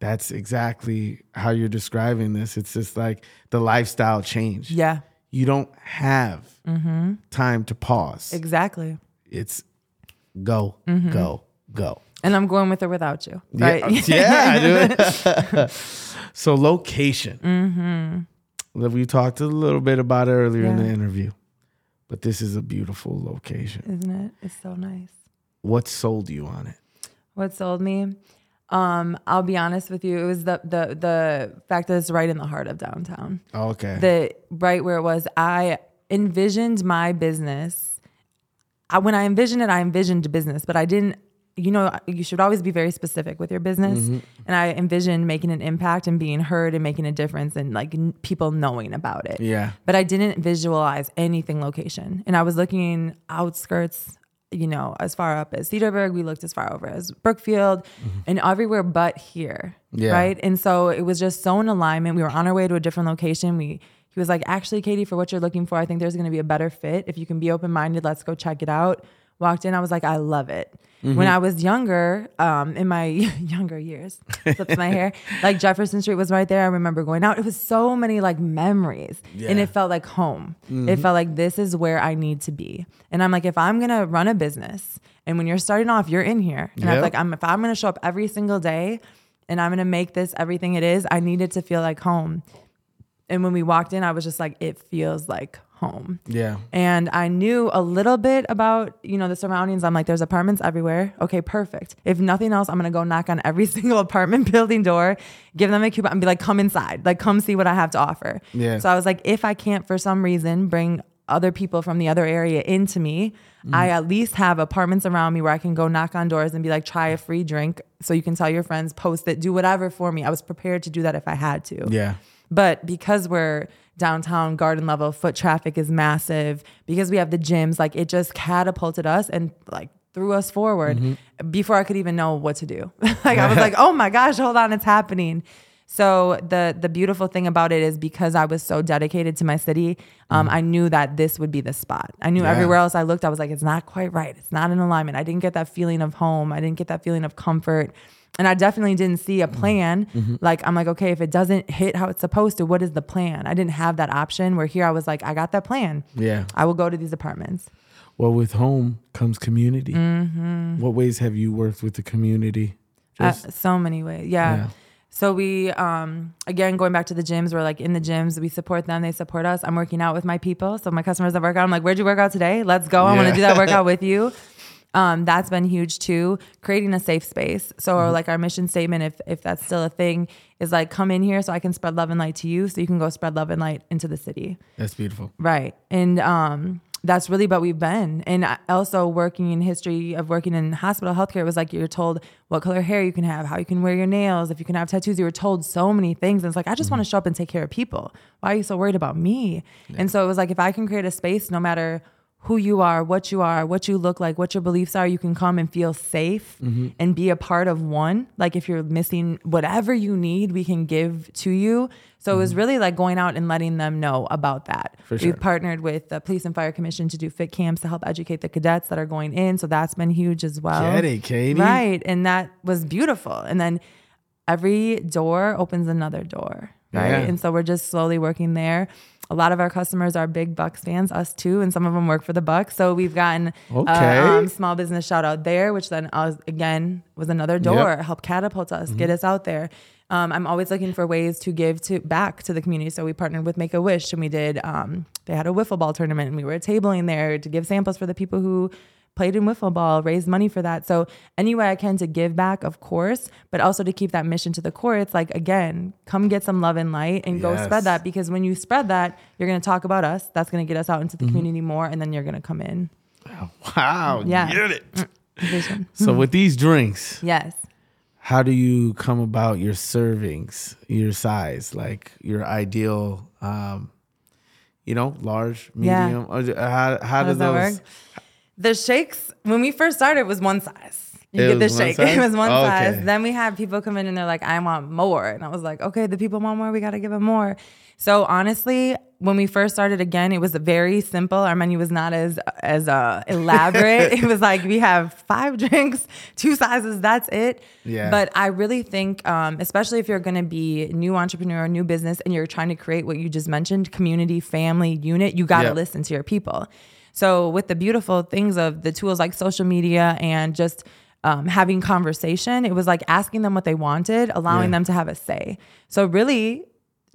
that's exactly how you're describing this. It's just like the lifestyle change. Yeah, You don't have time to pause. exactly. It's go, go, go. And I'm going with or without you, Yeah, right? yeah, dude. so location. Mm-hmm. We talked a little bit about it earlier in the interview, but this is a beautiful location. Isn't it? It's so nice. What sold you on it? What sold me? Um, I'll be honest with you. It was the the the fact that it's right in the heart of downtown. Okay. The right where it was. I envisioned my business. I, when I envisioned it, I envisioned business, but I didn't. You know, you should always be very specific with your business. Mm-hmm. And I envisioned making an impact and being heard and making a difference and like n- people knowing about it. yeah. but I didn't visualize anything location. And I was looking outskirts, you know, as far up as Cedarburg. We looked as far over as Brookfield mm-hmm. and everywhere but here. Yeah. Right. And so it was just so in alignment. We were on our way to a different location. We, he was like, actually, Katy, for what you're looking for, I think there's going to be a better fit. If you can be open minded, let's go check it out. Walked in, I was like, I love it. When I was younger, um, in my younger years, flips my hair, like Jefferson Street was right there. I remember going out. It was so many like memories, and it felt like home. It felt like this is where I need to be. And I'm like, if I'm gonna run a business, and when you're starting off, you're in here, and I Yep. was like, I'm if I'm gonna show up every single day, and I'm gonna make this everything it is, I need it to feel like home. And when we walked in, I was just like, it feels like home. Yeah. And I knew a little bit about, you know, the surroundings. I'm like, there's apartments everywhere. Okay, perfect. If nothing else, I'm gonna go knock on every single apartment building door, give them a coupon and be like, come inside. Like, come see what I have to offer. Yeah. So I was like, if I can't for some reason bring other people from the other area into me, I mm. at least have apartments around me where I can go knock on doors and be like, try a free drink. So you can tell your friends, post it, do whatever for me. I was prepared to do that if I had to. Yeah. But because we're downtown garden level, foot traffic is massive, because we have the gyms, like it just catapulted us and like threw us forward before I could even know what to do. like I was like, oh my gosh, hold on, it's happening. So the the beautiful thing about it is because I was so dedicated to my city, um, I knew that this would be the spot. I knew Yeah. everywhere else I looked, I was like, it's not quite right. It's not in alignment. I didn't get that feeling of home. I didn't get that feeling of comfort. And I definitely didn't see a plan. Like, I'm like, okay, if it doesn't hit how it's supposed to, what is the plan? I didn't have that option where here I was like, I got that plan. Yeah. I will go to these apartments. Well, with home comes community. Mm-hmm. What ways have you worked with the community? Uh, so many ways. Yeah. Yeah. So we, um, again, going back to the gyms, we're like in the gyms, we support them, they support us. I'm working out with my people. So my customers that work out, I'm like, where'd you work out today? Let's go. I want to do that workout with you. Um, that's been huge too. Creating a safe space. So Mm-hmm. like our mission statement, if if that's still a thing, is like come in here so I can spread love and light to you, so you can go spread love and light into the city. that's beautiful. Right. And um, that's really what we've been. And also working in history of working in hospital healthcare it was like you're told what color hair you can have, how you can wear your nails, if you can have tattoos. You were told so many things. And it's like, I just want to show up and take care of people. Why are you so worried about me? And so it was like, if I can create a space, no matter who you are, what you are, what you look like, what your beliefs are, you can come and feel safe mm-hmm. and be a part of one. Like if you're missing whatever you need, we can give to you. So it was mm-hmm. really like going out and letting them know about that. Sure. We've partnered with the Police and Fire Commission to do fit camps to help educate the cadets that are going in. So that's been huge as well. Get it, Katy. Right. And that was beautiful. And then every door opens another door. Right. Yeah. And so we're just slowly working there. A lot of our customers are big Bucks fans, us too, and some of them work for the Bucks. So we've gotten Okay. a um, small business shout out there, which then uh, again was another door, help catapult us, get us out there. Um, I'm always looking for ways to give to back to the community. So we partnered with Make a Wish, and we did. Um, they had a wiffle ball tournament, and we were tabling there to give samples for the people who played in wiffle ball, raised money for that. So any way I can to give back, of course, but also to keep that mission to the core. It's like again, come get some love and light and go spread that because when you spread that, you're going to talk about us. That's going to get us out into the mm-hmm. community more, and then you're going to come in. Wow. Yeah. Get it. Mm, vision. So mm-hmm. with these drinks, Yes. how do you come about your servings, your size, like your ideal, um, you know, large, Yeah. medium? Or uh, How, how, How do does that those? The shakes, when we first started, was one size. You It get the shake. size? It was one Oh, size. okay. Then we had people come in and they're like, I want more. And I was like, okay, the people want more. We got to give them more. So honestly, when we first started again, it was very simple. Our menu was not as as uh, elaborate. it was like we have five drinks, two sizes. That's it. Yeah. But I really think, um, especially if you're going to be new entrepreneur, new business, and you're trying to create what you just mentioned, community, family, unit, you got to Yeah. listen to your people. So with the beautiful things of the tools like social media and just um, having conversation, it was like asking them what they wanted, allowing Yeah. them to have a say. So really,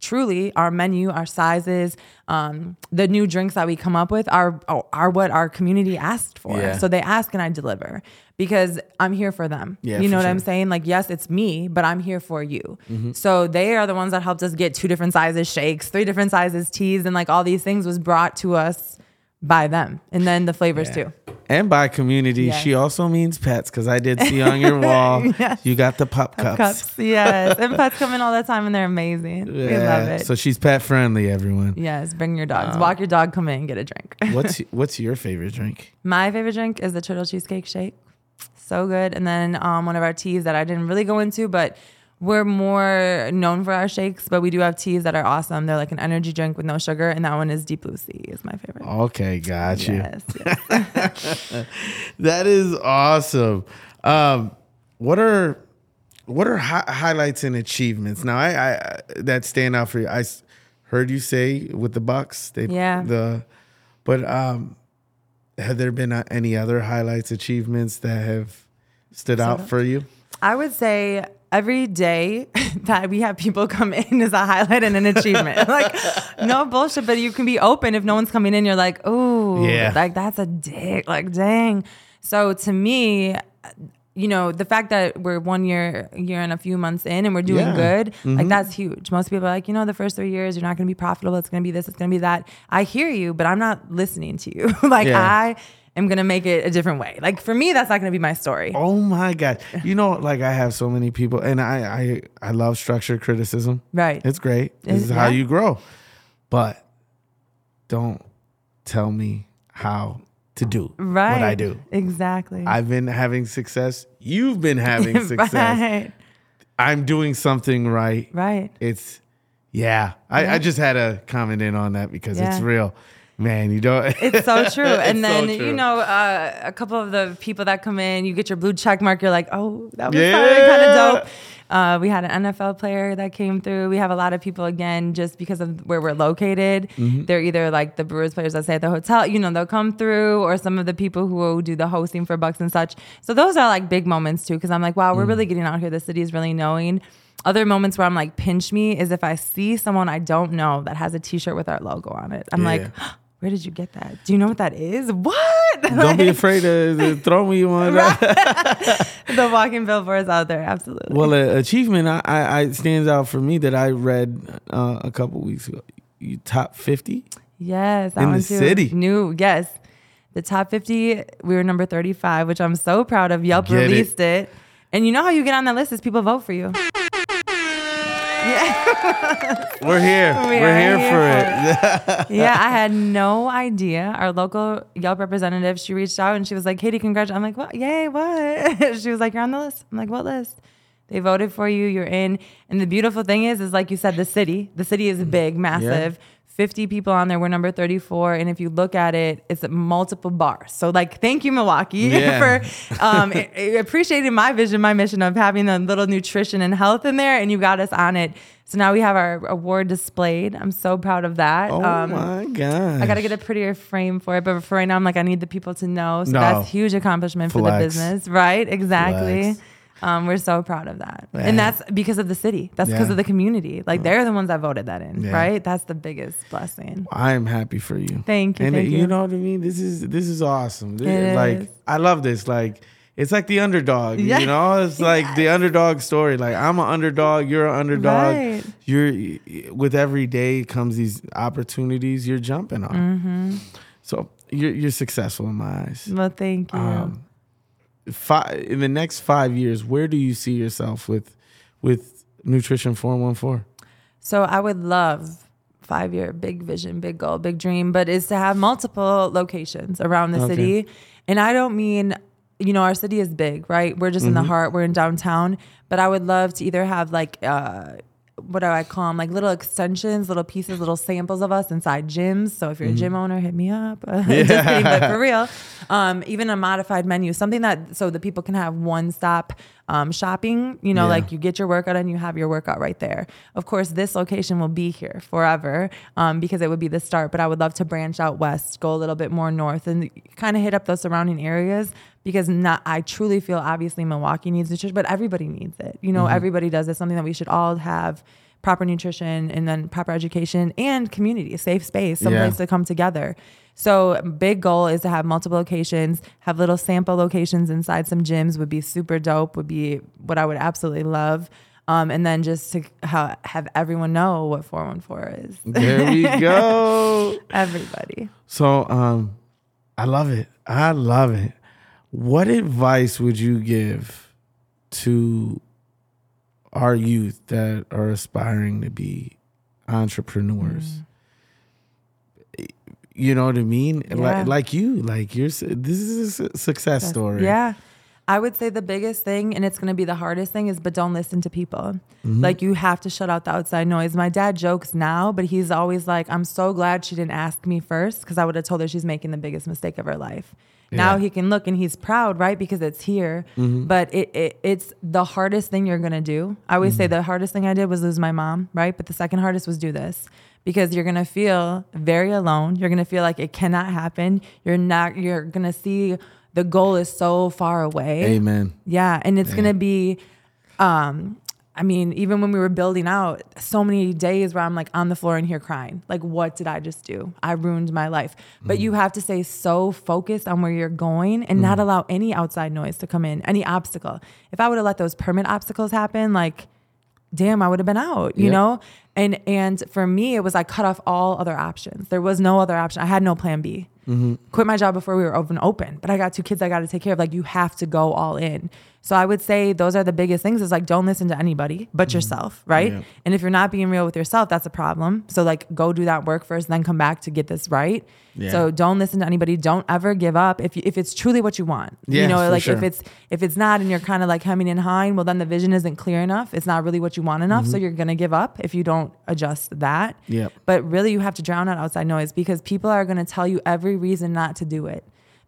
truly, our menu, our sizes, um, the new drinks that we come up with are are what our community asked for. Yeah. So they ask and I deliver because I'm here for them. Yeah, you know what I'm saying? Like, yes, it's me, but I'm here for you. Mm-hmm. So they are the ones that helped us get two different sizes shakes, three different sizes teas, and like all these things was brought to us by them, and then the flavors Yeah. too. And by community, Yes. she also means pets because I did see on your wall Yes. you got the pup cups. Cups, yes. And pets come in all the time and they're amazing. We love it. So she's pet friendly, everyone. yes, bring your dogs. Walk your dog, come in and get a drink. What's what's your favorite drink? My favorite drink is the turtle cheesecake shake. So good. And then um, one of our teas that I didn't really go into, but we're more known for our shakes, but we do have teas that are awesome. They're like an energy drink with no sugar, and that one is Deep Blue Sea is my favorite. Okay, got you. Yes, yes. That is awesome. Um, what are what are hi- highlights and achievements? Now, I, I that stand out for you. I heard you say with the Bucks, they Yeah. the, but um, have there been uh, any other highlights, achievements that have stood out for you? I would say every day that we have people come in is a highlight and an achievement. like, no bullshit, but you can be open if no one's coming in. You're like, oh, Yeah. like that's a dick. Like, dang. So to me, you know, the fact that we're one year, year and a few months in and we're doing Yeah. good, like mm-hmm. that's huge. Most people are like, you know, the first three years, you're not going to be profitable. It's going to be this, it's going to be that. I hear you, but I'm not listening to you. like, Yeah. I am going to make it a different way. Like, for me, that's not going to be my story. Oh my god! You know, like I have so many people, and I I I love structured criticism. Right. It's great. This is how yeah. you grow. But don't tell me how to do right. what I do. Exactly. I've been having success. You've been having success. right. I'm doing something right. Right. It's yeah. I, I just had to comment in on that because it's real. Man, you don't It's so true. And It's so then, true. you know, uh, a couple of the people that come in, you get your blue check mark. You're like, oh, that was Yeah. kind of dope. Uh, we had an NFL player that came through. We have a lot of people, again, just because of where we're located. Mm-hmm. They're either like the Brewers players that stay at the hotel, you know, they'll come through, or some of the people who do the hosting for Bucks and such. So those are like big moments too, because I'm like, wow, Mm. we're really getting out here. The city is really knowing. Other moments where I'm like, pinch me is if I see someone I don't know that has a t shirt with our logo on it. I'm Yeah. like, where did you get that? Do you know what that is? What? don't be afraid to, throw me one. the walking billboards out there, absolutely. Well, an achievement I, I, I stands out for me that I read uh, a couple weeks ago. You top fifty. yes, in the too. city. New, yes. The top 50, we were number 35, which I'm so proud of. Yelp Get it. released it. And you know how you get on that list is people vote for you. We're here. We We're here, here for it. yeah, I had no idea. Our local Yelp representative, she reached out and she was like, Katy, congratulations. I'm like, what? Yay, what? she was like, you're on the list. I'm like, what list? They voted for you. You're in. And the beautiful thing is, is like you said, the city. The city is big, massive. 50 people on there. We're number 34. And if you look at it, it's multiple bars. So, like, thank you, Milwaukee, Yeah. for um, appreciating my vision, my mission of having a little nutrition and health in there. And you got us on it. So now we have our award displayed. I'm so proud of that. Oh Um, my god! I got to get a prettier frame for it, but for right now, I'm like, I need the people to know. So No. that's huge accomplishment for the business, right? Exactly. Flex. Um, we're so proud of that, Yeah. and that's because of the city. That's because Yeah. of the community. Like they're the ones that voted that in, Yeah. right? That's the biggest blessing. I am happy for you. Thank you, And thank you. you. know what I mean? This is this is awesome. This- It like. I love this. Like it's like the underdog. Yeah. You know, it's like the underdog story. Like I'm an underdog. You're an underdog. Right. You're with every day comes these opportunities. You're jumping on. Mm-hmm. So you're you're successful in my eyes. Well, thank you. Um, Five, in the next five years, where do you see yourself with with Nutrition Four One Four? So I would love five year big vision, big goal, big dream, but is to have multiple locations around the Okay. city. And I don't mean, you know, our city is big, right? We're just in the heart, we're in downtown, but I would love to either have like, uh, what do I call them? Like little extensions, little pieces, little samples of us inside gyms. So if you're a gym owner, hit me up. Just kidding, but for real, um, even a modified menu, something that so the people can have one stop um, shopping. You know, Yeah. like you get your workout and you have your workout right there. Of course, this location will be here forever um, because it would be the start. But I would love to branch out west, go a little bit more north, and kind of hit up those surrounding areas because not. I truly feel obviously Milwaukee needs nutrition, but everybody needs it. You know, everybody does. It's something that we should all have proper nutrition and then proper education and community, a safe space, some Yeah. place to come together. So big goal is to have multiple locations, have little sample locations inside some gyms would be super dope, would be what I would absolutely love. Um, and then just to ha- have everyone know what 414 is. There we go. Everybody. So, um, I love it. I love it. What advice would you give to our youth that are aspiring to be entrepreneurs? You know what I mean? Yeah. Like like you, like you're. This is a su- success story. Yeah. I would say the biggest thing, and it's going to be the hardest thing, is but don't listen to people. Mm-hmm. Like you have to shut out the outside noise. My dad jokes now, but he's always like, I'm so glad she didn't ask me first because I would have told her she's making the biggest mistake of her life. Now Yeah. he can look and he's proud, right? Because it's here. Mm-hmm. But it, it it's the hardest thing you're gonna do. I always Mm-hmm. say the hardest thing I did was lose my mom, right? But the second hardest was do this because you're gonna feel very alone. You're gonna feel like it cannot happen. You're not. You're gonna see the goal is so far away. Amen. Yeah, and it's gonna be, um, I mean, even when we were building out, so many days where I'm like on the floor in here crying, like, what did I just do? I ruined my life. But you mm. have to stay so focused on where you're going and not mm. allow any outside noise to come in, any obstacle. If I would have let those permit obstacles happen, like, damn, I would have been out, you know? And and for me, it was I cut off all other options. There was no other option. I had no plan B. Mm-hmm. Quit my job before we were open open, but I got two kids I got to take care of. Like you have to go all in. So I would say those are the biggest things. Is like don't listen to anybody but yourself, right? Yeah. And if you're not being real with yourself, that's a problem. So like go do that work first, then come back to get this right. Yeah. So don't listen to anybody. Don't ever give up if you, if it's truly what you want. Yes, you know, like if it's if it's not and you're kind of like hemming and hawing, well then the vision isn't clear enough. It's not really what you want enough. So you're gonna give up if you don't adjust that. Mm-hmm. But really you have to drown out outside noise because people are gonna tell you every reason not to do it.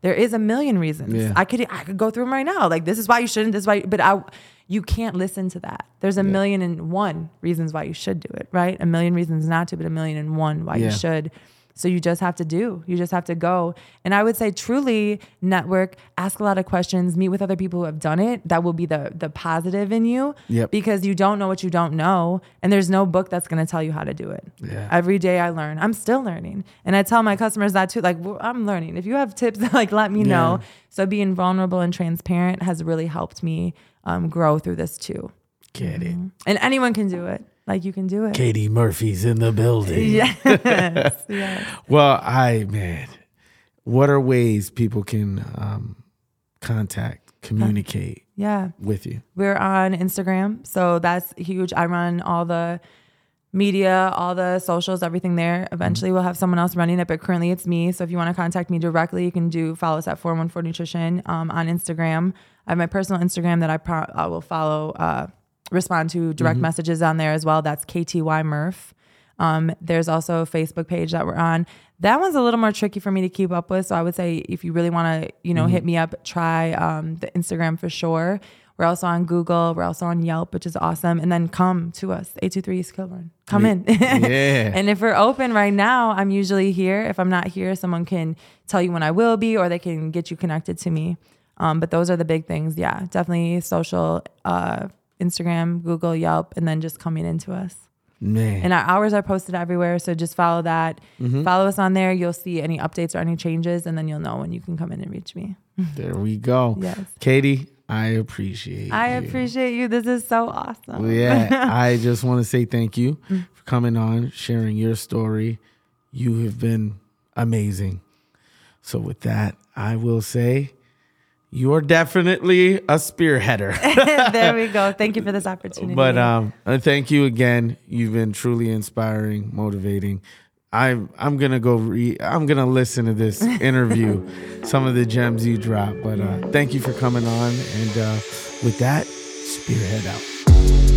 There is a million reasons. Yeah. I could I could go through them right now. Like this is why you shouldn't. This is why. But I, you can't listen to that. There's a million and one reasons why you should do it. Right? A million reasons not to, but a million and one why Yeah. you should. So you just have to do. You just have to go. And I would say truly network, ask a lot of questions, meet with other people who have done it. That will be the the positive in you. Yep. Because you don't know what you don't know, and there's no book that's going to tell you how to do it. Yeah. Every day I learn. I'm still learning, and I tell my customers that too. Like well, I'm learning. If you have tips, like let me know. So being vulnerable and transparent has really helped me um, grow through this too. Get it. And anyone can do it. Like you can do it. Katy Murphy's in the building. Yes. yes. Well, I man, what are ways people can um, contact, communicate Yeah. with you? We're on Instagram. So that's huge. I run all the media, all the socials, everything there. Eventually we'll have someone else running it, but currently it's me. So if you want to contact me directly, you can do follow us at 414 Nutrition um, on Instagram. I have my personal Instagram that I, pro- I will follow, uh, respond to direct messages on there as well. That's KTY Murph. Um, there's also a Facebook page that we're on. That one's a little more tricky for me to keep up with. So I would say if you really want to, you know, hit me up, try um, the Instagram for sure. We're also on Google. We're also on Yelp, which is awesome. And then come to us, 823 East Kilbourn. Come in. Yeah. and if we're open right now, I'm usually here. If I'm not here, someone can tell you when I will be, or they can get you connected to me. Um, but those are the big things. Yeah, definitely social, uh, Instagram, Google, Yelp, and then just coming into us. Man. And our hours are posted everywhere. So just follow that. Mm-hmm. Follow us on there. You'll see any updates or any changes, and then you'll know when you can come in and reach me. there we go. Yes. Katy, I appreciate you. I you. appreciate you. This is so awesome. Well, yeah, I just want to say thank you Mm. for coming on, sharing your story. You have been amazing. So, with that, I will say you are definitely a spearheader. there we go. Thank you for this opportunity. but um, thank you again. You've been truly inspiring, motivating. I'm I'm gonna go re I'm gonna listen to this interview, some of the gems you drop. But uh, thank you for coming on, and uh, with that, spearhead out.